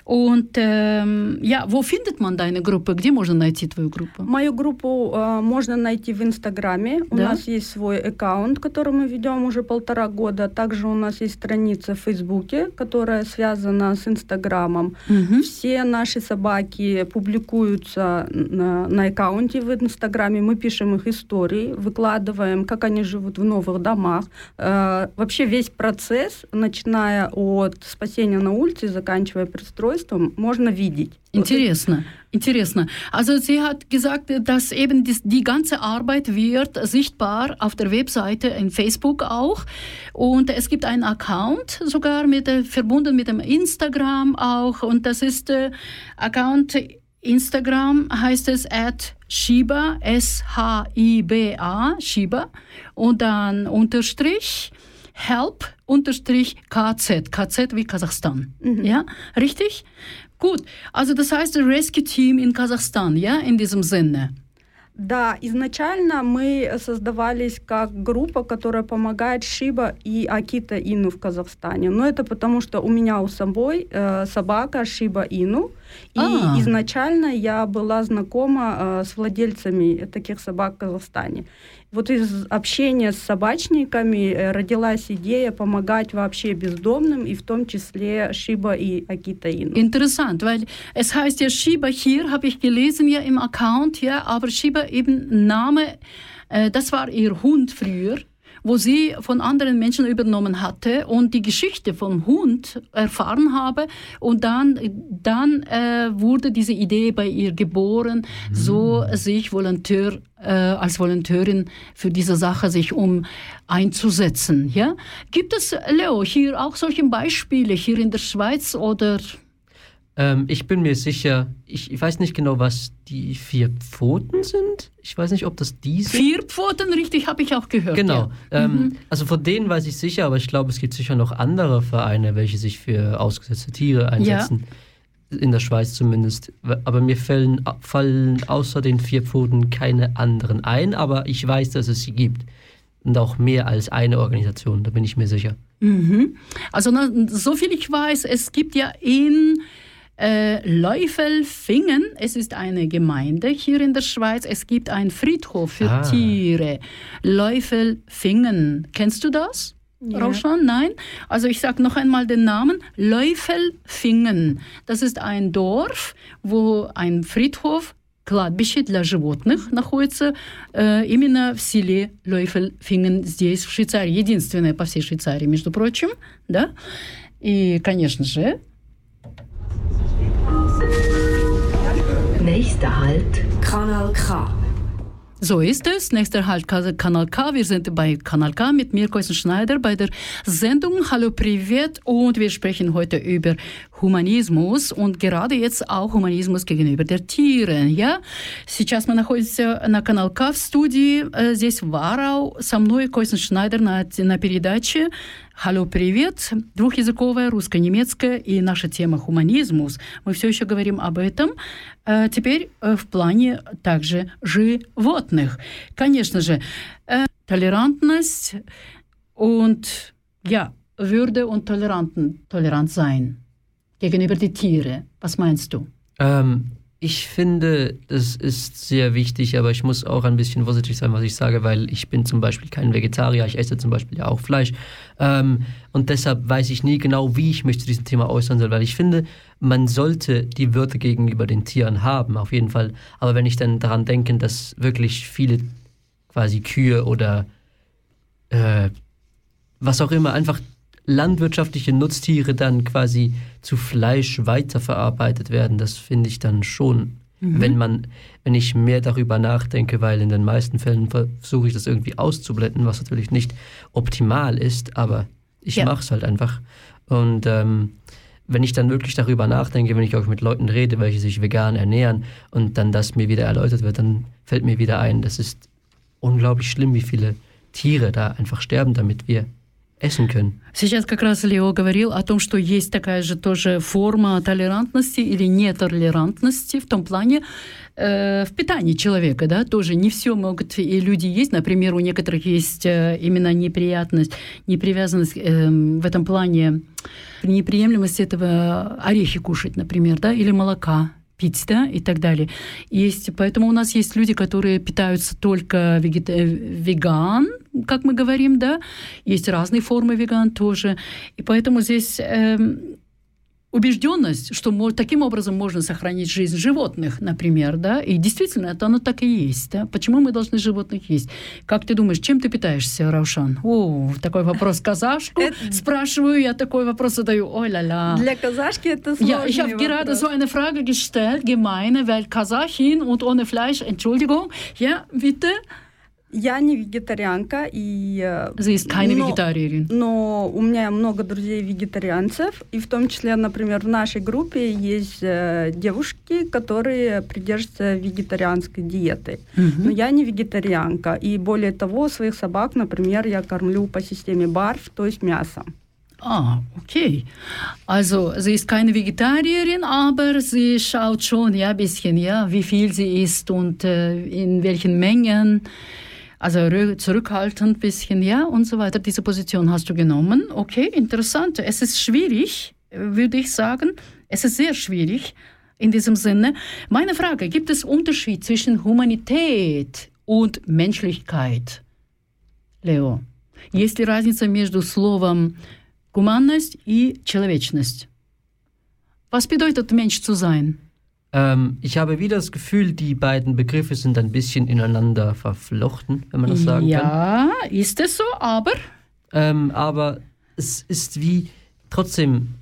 Und ähm, ja, wo findet man deine Gruppe? Где можно найти твою группу? Мою группу э, можно найти в Инстаграме. У Да? нас есть свой аккаунт, который мы ведем уже полтора года. Также у нас есть страница в Фейсбуке, которая связана с Инстаграмом. Mhm. Все наши собаки публикуются на, на аккаунте в Инстаграме. Мы пишем их истории, выкладываем, как они живут в новых домах. Э, вообще весь процесс, начиная от спасения на улице заканчивая пристройством, можно видеть. Интересно, интересно. Also sie hat gesagt, dass eben die, die ganze Arbeit wird sichtbar auf der Webseite, in Facebook auch. Und es gibt einen Account sogar mit, äh, verbunden mit dem Instagram auch. Und das ist äh, Account Instagram heißt es at Shiba, S-H-I-B-A, Shiba. Und dann Unterstrich help unterstrich KZ, wie Kasachstan. Ja, richtig? Gut, also das heißt Rescue Team in Kasachstan, ja, in diesem Sinne. Да, изначально мы создавались как группа, которая помогает Шиба и Акита Ину в Казахстане. Но это потому, что у меня у собой э, собака Шиба Ину. И А. изначально я была знакома э, с владельцами таких собак в Казахстане. Вот из общения с собачниками э, родилась идея помогать вообще бездомным, и в том числе Шиба и Акита Ину. Interessant, weil es heißt ja Shiba hier, habe ich gelesen ja im Account, ja, aber Shiba eben Name, äh, das war ihr Hund früher, wo sie von anderen Menschen übernommen hatte und die Geschichte vom Hund erfahren habe und dann, dann äh, wurde diese Idee bei ihr geboren, so sich Volontär, äh, als Volonteurin für diese Sache sich um einzusetzen. Ja? Gibt es, Leo, hier auch solche Beispiele hier in der Schweiz oder Ähm, ich bin mir sicher, ich, ich weiß nicht genau, was die vier Pfoten sind. Ich weiß nicht, ob das die sind. vier Pfoten, richtig, habe ich auch gehört. Genau. Ja. Ähm, Also von denen weiß ich sicher, aber ich glaube, es gibt sicher noch andere Vereine, welche sich für ausgesetzte Tiere einsetzen. In der Schweiz zumindest. Aber mir fallen, fallen außer den vier Pfoten keine anderen ein, aber ich weiß, dass es sie gibt. Und auch mehr als eine Organisation, da bin ich mir sicher. Mhm. Also so viel ich weiß, es gibt ja in äh, Leufelfingen, es ist eine Gemeinde hier in der Schweiz, es gibt einen Friedhof für Ah. Tiere. Leufelfingen, kennst du das? Ja. Rauschauen? Nein? Also ich sage noch einmal den Namen. Лeuфельфingen. Das ist ein Dorf, wo ein Friedhof кладбище для животных находится э, именно в селе Лойфельфинген здесь, в Швейцарии. Единственное по всей Швейцарии, между прочим. Да? И, конечно же, Nächster Halt, Kanal K. So ist es. Nächster Halt Ka- Kanal K. Wir sind bei Kanal K mit mir, Koisen Schneider, bei der Sendung Hallo Privet und wir sprechen heute über Humanismus und gerade jetzt auch Humanismus gegenüber der Tiere. Ja? Сейчас мы находимся на Канал К в студии. Э, Здесь Варау со мной Койсен Шнайдер на, на передаче Hallo, привет! Двухязыковая, русско-немецкая и наша тема хуманизмус. Мы все еще говорим об этом. Э, Теперь э, в плане также животных. Конечно же, Толерантность und ja, Würde und Toleranten, tolerant sein gegenüber die Tiere. Was meinst du? Ähm, ich finde, das ist sehr wichtig, aber ich muss auch ein bisschen vorsichtig sein, was ich sage, weil ich bin zum Beispiel kein Vegetarier, ich esse zum Beispiel ja auch Fleisch. Ähm, und deshalb weiß ich nie genau, wie ich mich zu diesem Thema äußern soll, weil ich finde, man sollte die Würde gegenüber den Tieren haben, auf jeden Fall. Aber wenn ich dann daran denke, dass wirklich viele quasi Kühe oder äh, was auch immer, einfach landwirtschaftliche Nutztiere dann quasi zu Fleisch weiterverarbeitet werden, das finde ich dann schon, wenn man, wenn ich mehr darüber nachdenke, weil in den meisten Fällen versuche ich das irgendwie auszublenden, was natürlich nicht optimal ist, aber ich Ja. mache es halt einfach. Und ähm, wenn ich dann wirklich darüber nachdenke, wenn ich auch mit Leuten rede, welche sich vegan ernähren und dann das mir wieder erläutert wird, dann fällt mir wieder ein, das ist unglaublich schlimm, wie viele Tiere da einfach sterben, damit wir essen. Сейчас как раз Лео говорил о том, что есть такая же тоже форма толерантности или нетолерантности в том плане э, в питании человека, да, тоже не все могут и люди есть. Например, у некоторых есть э, именно неприятность, непривязанность эм, в этом плане, неприемлемость этого орехи кушать, например, да, или молока пить, да, и так далее. Есть, поэтому у нас есть люди, которые питаются только вегета- э, веган, как мы говорим, да, есть разные формы веган тоже, и поэтому здесь эм, убежденность, что таким образом можно сохранить жизнь животных, например, да, и действительно это оно так и есть, да. Почему мы должны животных есть? Как ты думаешь, чем ты питаешься, Раушан? О, такой вопрос казашку спрашиваю, я такой вопрос задаю, ой ля-ля. Для казашки это сложный Ja, ich habe gerade so eine Frage gestellt, gemeine, weil Kasachin und ohne Fleisch, Entschuldigung. Ja, bitte? Я не вегетарианка, и... э, Sie ist keine но- Vegetarierin. Но у меня много друзей вегетарианцев, и в том числе, например, в нашей группе есть э, девушки, которые придерживаются вегетарианской диеты. Но я не вегетарианка, и более того, своих собак, например, я кормлю по системе барф, то есть мясом. Ah, okay. Also sie ist keine Vegetarierin, aber sie schaut schon ja ein bisschen, ja, wie viel sie isst und äh, in welchen Mengen. Also zurückhaltend ein bisschen, ja, und so weiter. Diese Position hast du genommen. Okay, interessant. Es ist schwierig, würde ich sagen. Es ist sehr schwierig in diesem Sinne. Meine Frage, gibt es Unterschied zwischen Humanität und Menschlichkeit? Лео, есть ли разница между словом гуманность и человечность? Was bedeutet Mensch zu sein? Ähm, ich habe wieder das Gefühl, die beiden Begriffe sind ein bisschen ineinander verflochten, wenn man das sagen ja, kann. Ja, ist es so, aber? Ähm, aber es ist wie trotzdem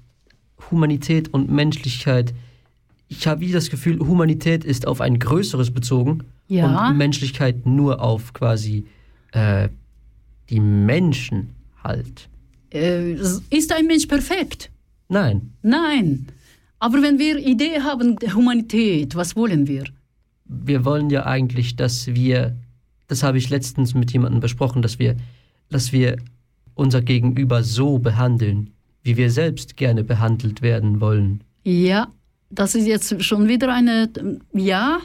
Humanität und Menschlichkeit. Ich habe wie das Gefühl, Humanität ist auf ein Größeres bezogen ja. und Menschlichkeit nur auf quasi äh, die Menschen halt. Äh, ist ein Mensch perfekt? Nein. Nein. Aber wenn wir Idee haben, Humanität, was wollen wir? Wir wollen ja eigentlich, dass wir, das habe ich letztens mit jemandem besprochen, dass wir, dass wir unser Gegenüber so behandeln, wie wir selbst gerne behandelt werden wollen. Ja, das ist jetzt schon wieder eine, ja,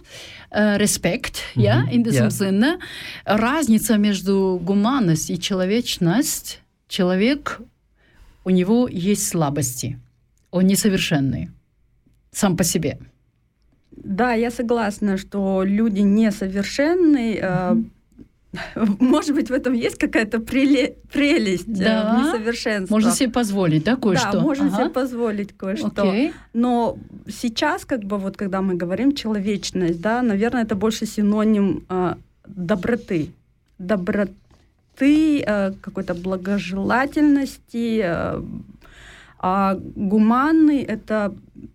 респект, mm-hmm. ja, in diesem yeah. Sinne. Разница между гуманность и человечность. Человек, у него есть слабости. Он несовершенный Сам по себе. Да, я согласна, что люди несовершенны. Mm-hmm. Может быть, в этом есть какая-то преле- прелесть э, да. в несовершенстве. Можно себе позволить, да, кое-что? Да, можно ага. себе позволить кое-что. Okay. Но сейчас, как бы, вот когда мы говорим человечность, да, наверное, это больше синоним э, доброты. Доброты, э, какой-то благожелательности, э, а гуманный — это,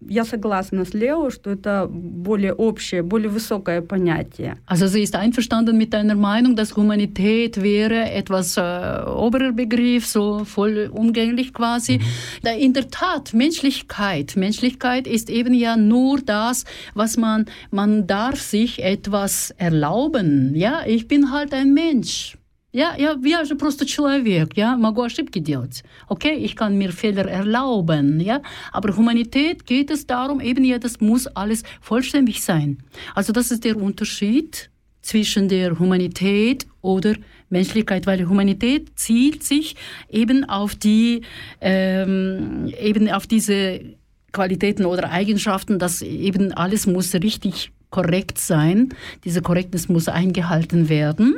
я согласна с Лео, что это более общее, более высокое понятие. Also sie ist einverstanden mit deiner Meinung, dass Humanität wäre etwas äh, oberer Begriff, so voll umgänglich quasi. Mhm. In der Tat, Menschlichkeit. Menschlichkeit ist eben ja nur das, was man, man darf sich etwas erlauben. Ja, ich bin halt ein Mensch. Ja, ja, я же просто человек, ja, могу ошибки делать. Okay, ich kann mir Fehler erlauben, ja. Aber Humanität geht es darum, eben ja, das muss alles vollständig sein. Also das ist der Unterschied zwischen der Humanität oder Menschlichkeit, weil Humanität zielt sich eben auf die, ähm, eben auf diese Qualitäten oder Eigenschaften, dass eben alles muss richtig korrekt sein. Diese Korrektness muss eingehalten werden.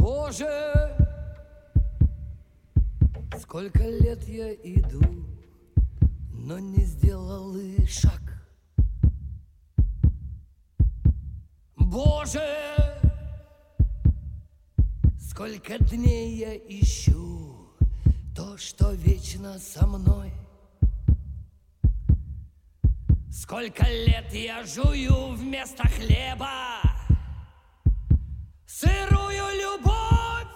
Боже, сколько лет я иду, но не сделал и шаг. Боже, сколько дней я ищу то, что вечно со мной. Сколько лет я жую вместо хлеба сырую любовь.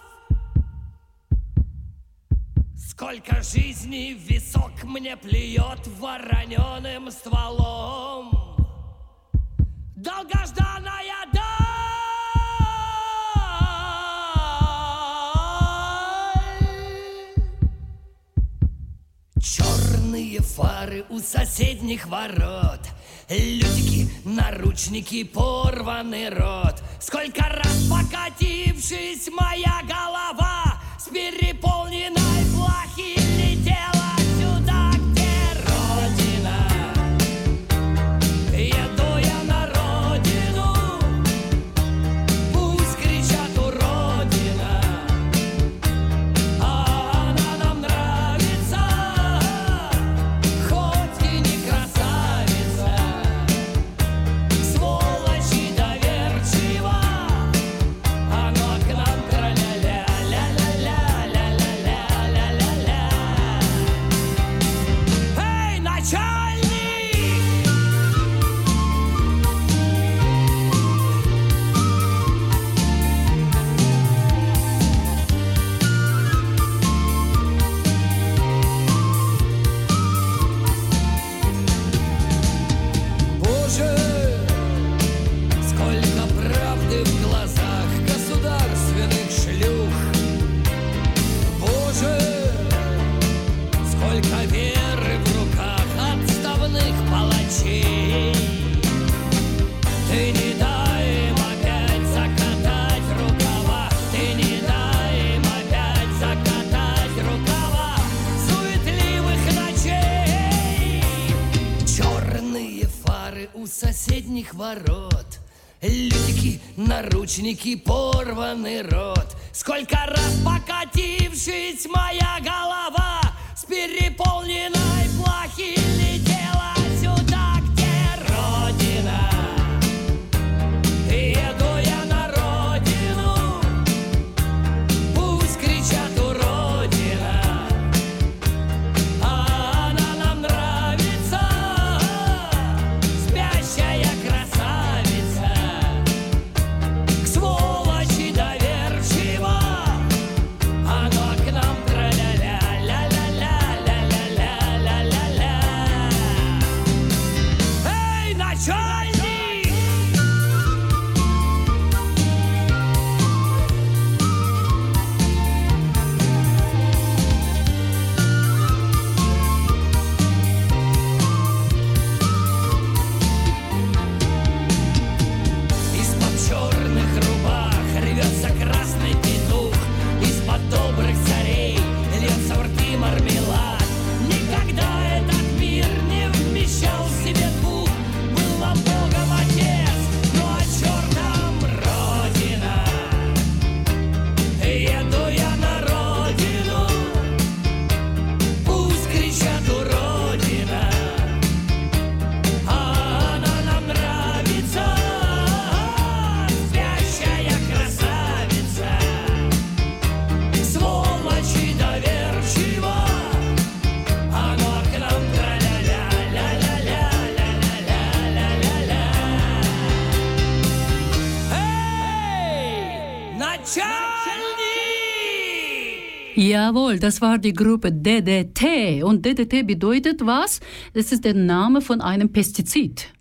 Сколько жизней в висок мне плюет вороненым стволом. Долгожданная даль. Черные фары у соседних ворот — Людики, наручники, порванный рот Сколько раз покатившись моя голова С переполненной соседних ворот. Лютики, наручники, порванный рот. Сколько раз покатившись моя голова с переполненной плохи Jawohl, das war die Gruppe DDT. Und DDT bedeutet was? Das ist der Name von einem Pestizid.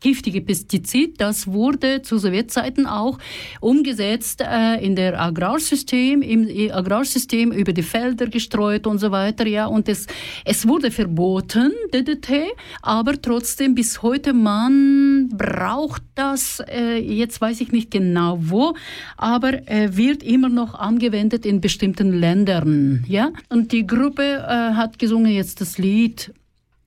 Giftige Pestizid, das wurde zu Sowjetzeiten auch umgesetzt äh, in der Agrarsystem, im i- Agrarsystem über die Felder gestreut und so weiter, ja. Und es, es wurde verboten, DDT, aber trotzdem bis heute man braucht das, äh, jetzt weiß ich nicht genau wo, aber äh, wird immer noch angewendet in bestimmten Ländern, ja. Und die Gruppe äh, hat gesungen jetzt das Lied,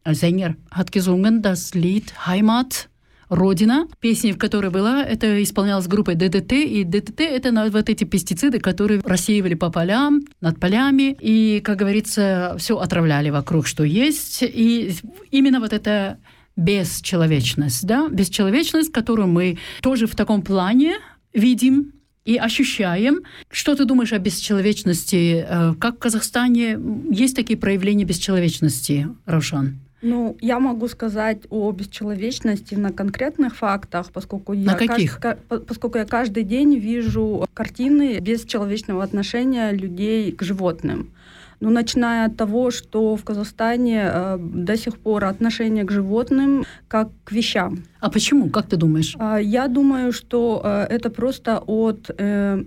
ein Sänger hat gesungen das Lied Heimat. Родина, песня, в которой была, это исполнялась группой ДДТ, и ДДТ — это вот эти пестициды, которые рассеивали по полям, над полями, и, как говорится, все отравляли вокруг, что есть, и именно вот это бесчеловечность, да, бесчеловечность, которую мы тоже в таком плане видим и ощущаем. Что ты думаешь о бесчеловечности? Э, Как в Казахстане есть такие проявления бесчеловечности, Равшан? Ну, я могу сказать о бесчеловечности на конкретных фактах, поскольку я, На каких? кажд- ка- по- поскольку я каждый день вижу картины бесчеловечного отношения людей к животным. Ну, начиная от того, что в Казахстане э, до сих пор отношение к животным как к вещам. А почему? Как ты думаешь? А, Я думаю, что э, это просто от э,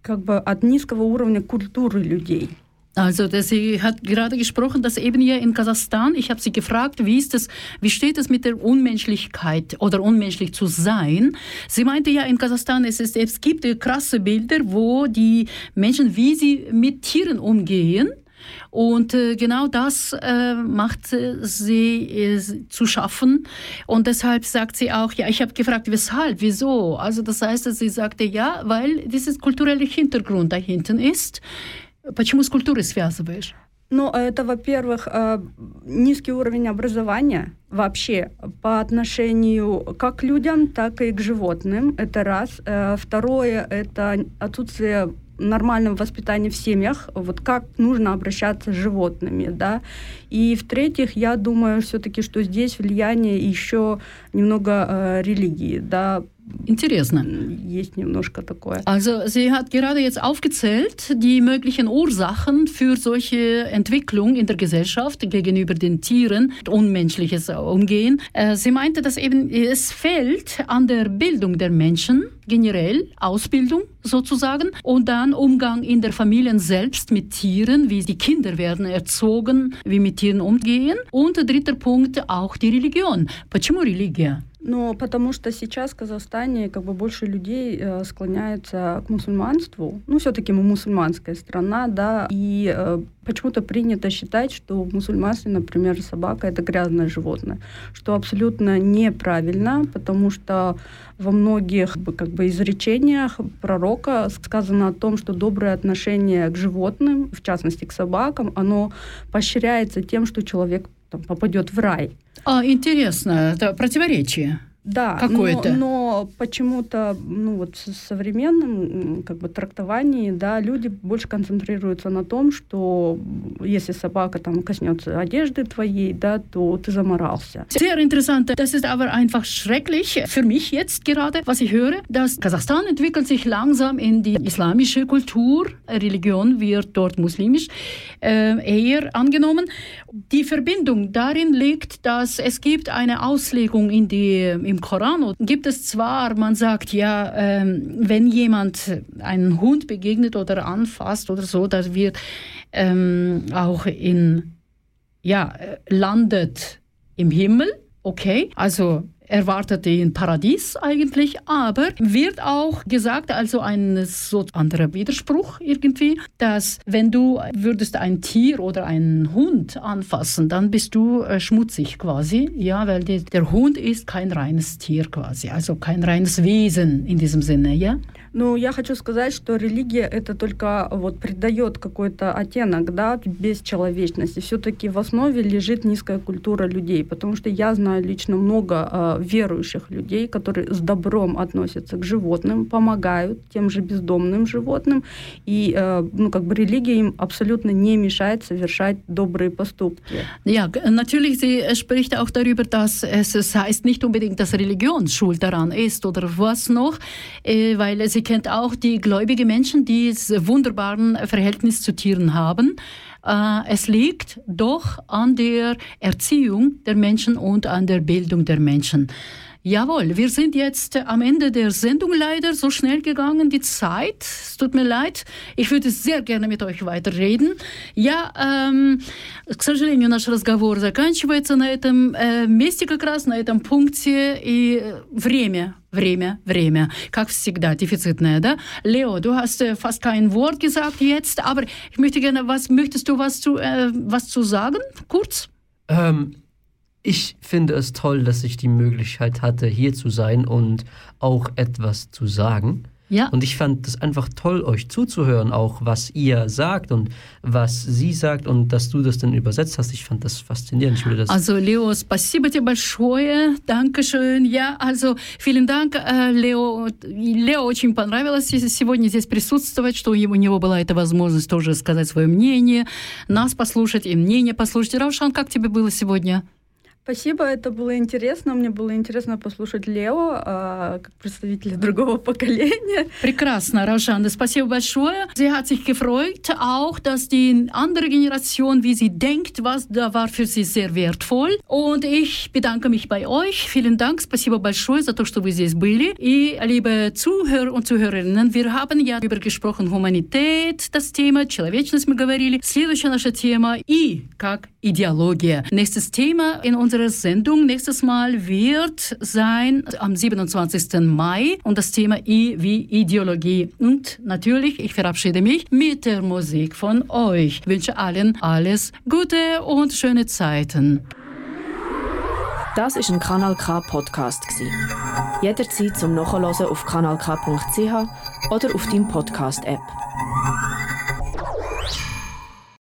как бы от низкого уровня культуры людей. Also, das, sie hat gerade gesprochen, dass eben hier in Kasachstan, ich habe sie gefragt, wie ist es, wie steht es mit der Unmenschlichkeit oder unmenschlich zu sein? Sie meinte ja, in Kasachstan, es, ist, es gibt krasse Bilder, wo die Menschen, wie sie mit Tieren umgehen, und äh, genau das äh, macht äh, sie zu schaffen. Und deshalb sagt sie auch, ja, ich habe gefragt, weshalb, wieso? Also das heißt, dass sie sagte, ja, weil dieses kulturelle Hintergrund da hinten ist. Почему с культурой связываешь? Ну, это, во-первых, э, низкий уровень образования вообще по отношению как к людям, так и к животным. Это раз. Э, Второе – это отсутствие нормального воспитания в семьях, вот как нужно обращаться с животными, да. И в-третьих, я думаю все-таки, что здесь влияние еще немного э, религии, да. Интересно. Есть немножко такое. Also sie hat gerade jetzt aufgezählt die möglichen Ursachen für solche Entwicklung in der Gesellschaft gegenüber den Tieren, unmenschliches Umgehen. Äh, Sie meinte, dass eben es fehlt an der Bildung der Menschen generell, Ausbildung sozusagen, und dann Umgang in der Familie selbst mit Tieren, wie die Kinder werden erzogen, wie mit Tieren umgehen. Und der dritte Punkt auch die Religion. Почему религия? Ну, потому что сейчас в Казахстане как бы больше людей э, склоняются к мусульманству. Ну, все-таки мы мусульманская страна, да, и э, почему-то принято считать, что в мусульманстве, например, собака это грязное животное, что абсолютно неправильно, потому что во многих как бы изречениях пророка сказано о том, что доброе отношение к животным, в частности к собакам, оно поощряется тем, что человек там, попадет в рай. А, интересно, это противоречие. Да, какое-то. Но, но почему-то, ну вот в современном как бы трактовании, да, люди больше концентрируются на том, что если собака там коснется одежды твоей, да, то ты заморался. Sehr interessant. Das ist aber einfach schrecklich für mich jetzt gerade, was ich höre, dass Kasachstan entwickelt sich langsam in die islamische Kultur. Religion wird dort muslimisch äh, eher angenommen. Die Verbindung darin liegt, dass es gibt eine Auslegung in die im Koran. Gibt es zwar, man sagt ja, ähm, wenn jemand einen Hund begegnet oder anfasst oder so, das wird ähm, auch in, ja, landet im Himmel, okay, also erwartet den Paradies eigentlich, aber wird auch gesagt, also ein so anderer Widerspruch irgendwie, dass wenn du würdest ein Tier oder einen Hund anfassen, dann bist du äh, schmutzig quasi, ja, weil die, der Hund ist kein reines Tier quasi, also kein reines Wesen in diesem Sinne, ja. Ну, я хочу сказать, что религия это только вот придает какой-то оттенок, да, бесчеловечности. Все-таки в основе лежит низкая культура людей, потому что я знаю лично много э, верующих людей, которые с добром относятся к животным, помогают тем же бездомным животным, и, äh, ну, как бы религия им абсолютно не мешает совершать добрые поступки. Ja, natürlich, sie spricht auch darüber, dass es heißt nicht unbedingt, dass Religion schuld daran ist oder was noch, äh, weil sie kennt auch die gläubigen Menschen, die wunderbaren Verhältnis zu Tieren haben. Äh, es liegt doch an der Erziehung der Menschen und an der Bildung der Menschen. Jawohl, wir sind jetzt am Ende der Sendung leider so schnell gegangen, die Zeit. Es tut mir leid. Ich würde sehr gerne mit euch weiterreden. Ja, ähm, к сожалению, наш разговор заканчивается на этом äh, месте как раз, на этом пункте. И время Время, время. Как всегда, дефizitное, да? Leo, du hast äh, fast kein Wort gesagt jetzt, aber ich möchte gerne, was möchtest du was zu, äh, was zu sagen? Kurz? Ähm, ich finde es toll, dass ich die Möglichkeit hatte, hier zu sein und auch etwas zu sagen. Ja. Und ich fand es einfach toll, euch zuzuhören, auch was ihr sagt und was sie sagt und dass du das dann übersetzt hast. Ich fand das faszinierend. Ich das also Leo, спасибо тебе большое. Dankeschön. Ja, also vielen Dank, Лео. Лео очень понравилось сегодня здесь присутствовать, что у него была эта возможность тоже сказать свое мнение, нас послушать и мнение послушать. Равшан, как тебе было сегодня? Спасибо, это было интересно. Мне было интересно послушать Лео, äh, как представителя другого поколения. Прекрасно, Rajan. Спасибо большое. Sie hat sich gefreut, auch, dass die andere Generation, wie sie denkt, was da war für sie sehr wertvoll. Und ich bedanke mich bei euch. Vielen Dank. Спасибо большое за то, что вы здесь были. И, liebe Zuhörer und Zuhörerinnen, wir haben ja über gesprochen Humanität, das Thema, человечность мы говорили. Следующая наша тема и как идеология. Nächstes Thema in unserer Sendung nächstes Mal wird sein am 27. Mai und das Thema I wie Ideologie. Und natürlich, ich verabschiede mich mit der Musik von euch. Ich wünsche allen alles Gute und schöne Zeiten. Das ist ein Kanal K Podcast Jederzeit zum Nachhören auf kanalk.ch oder auf deinem Podcast App.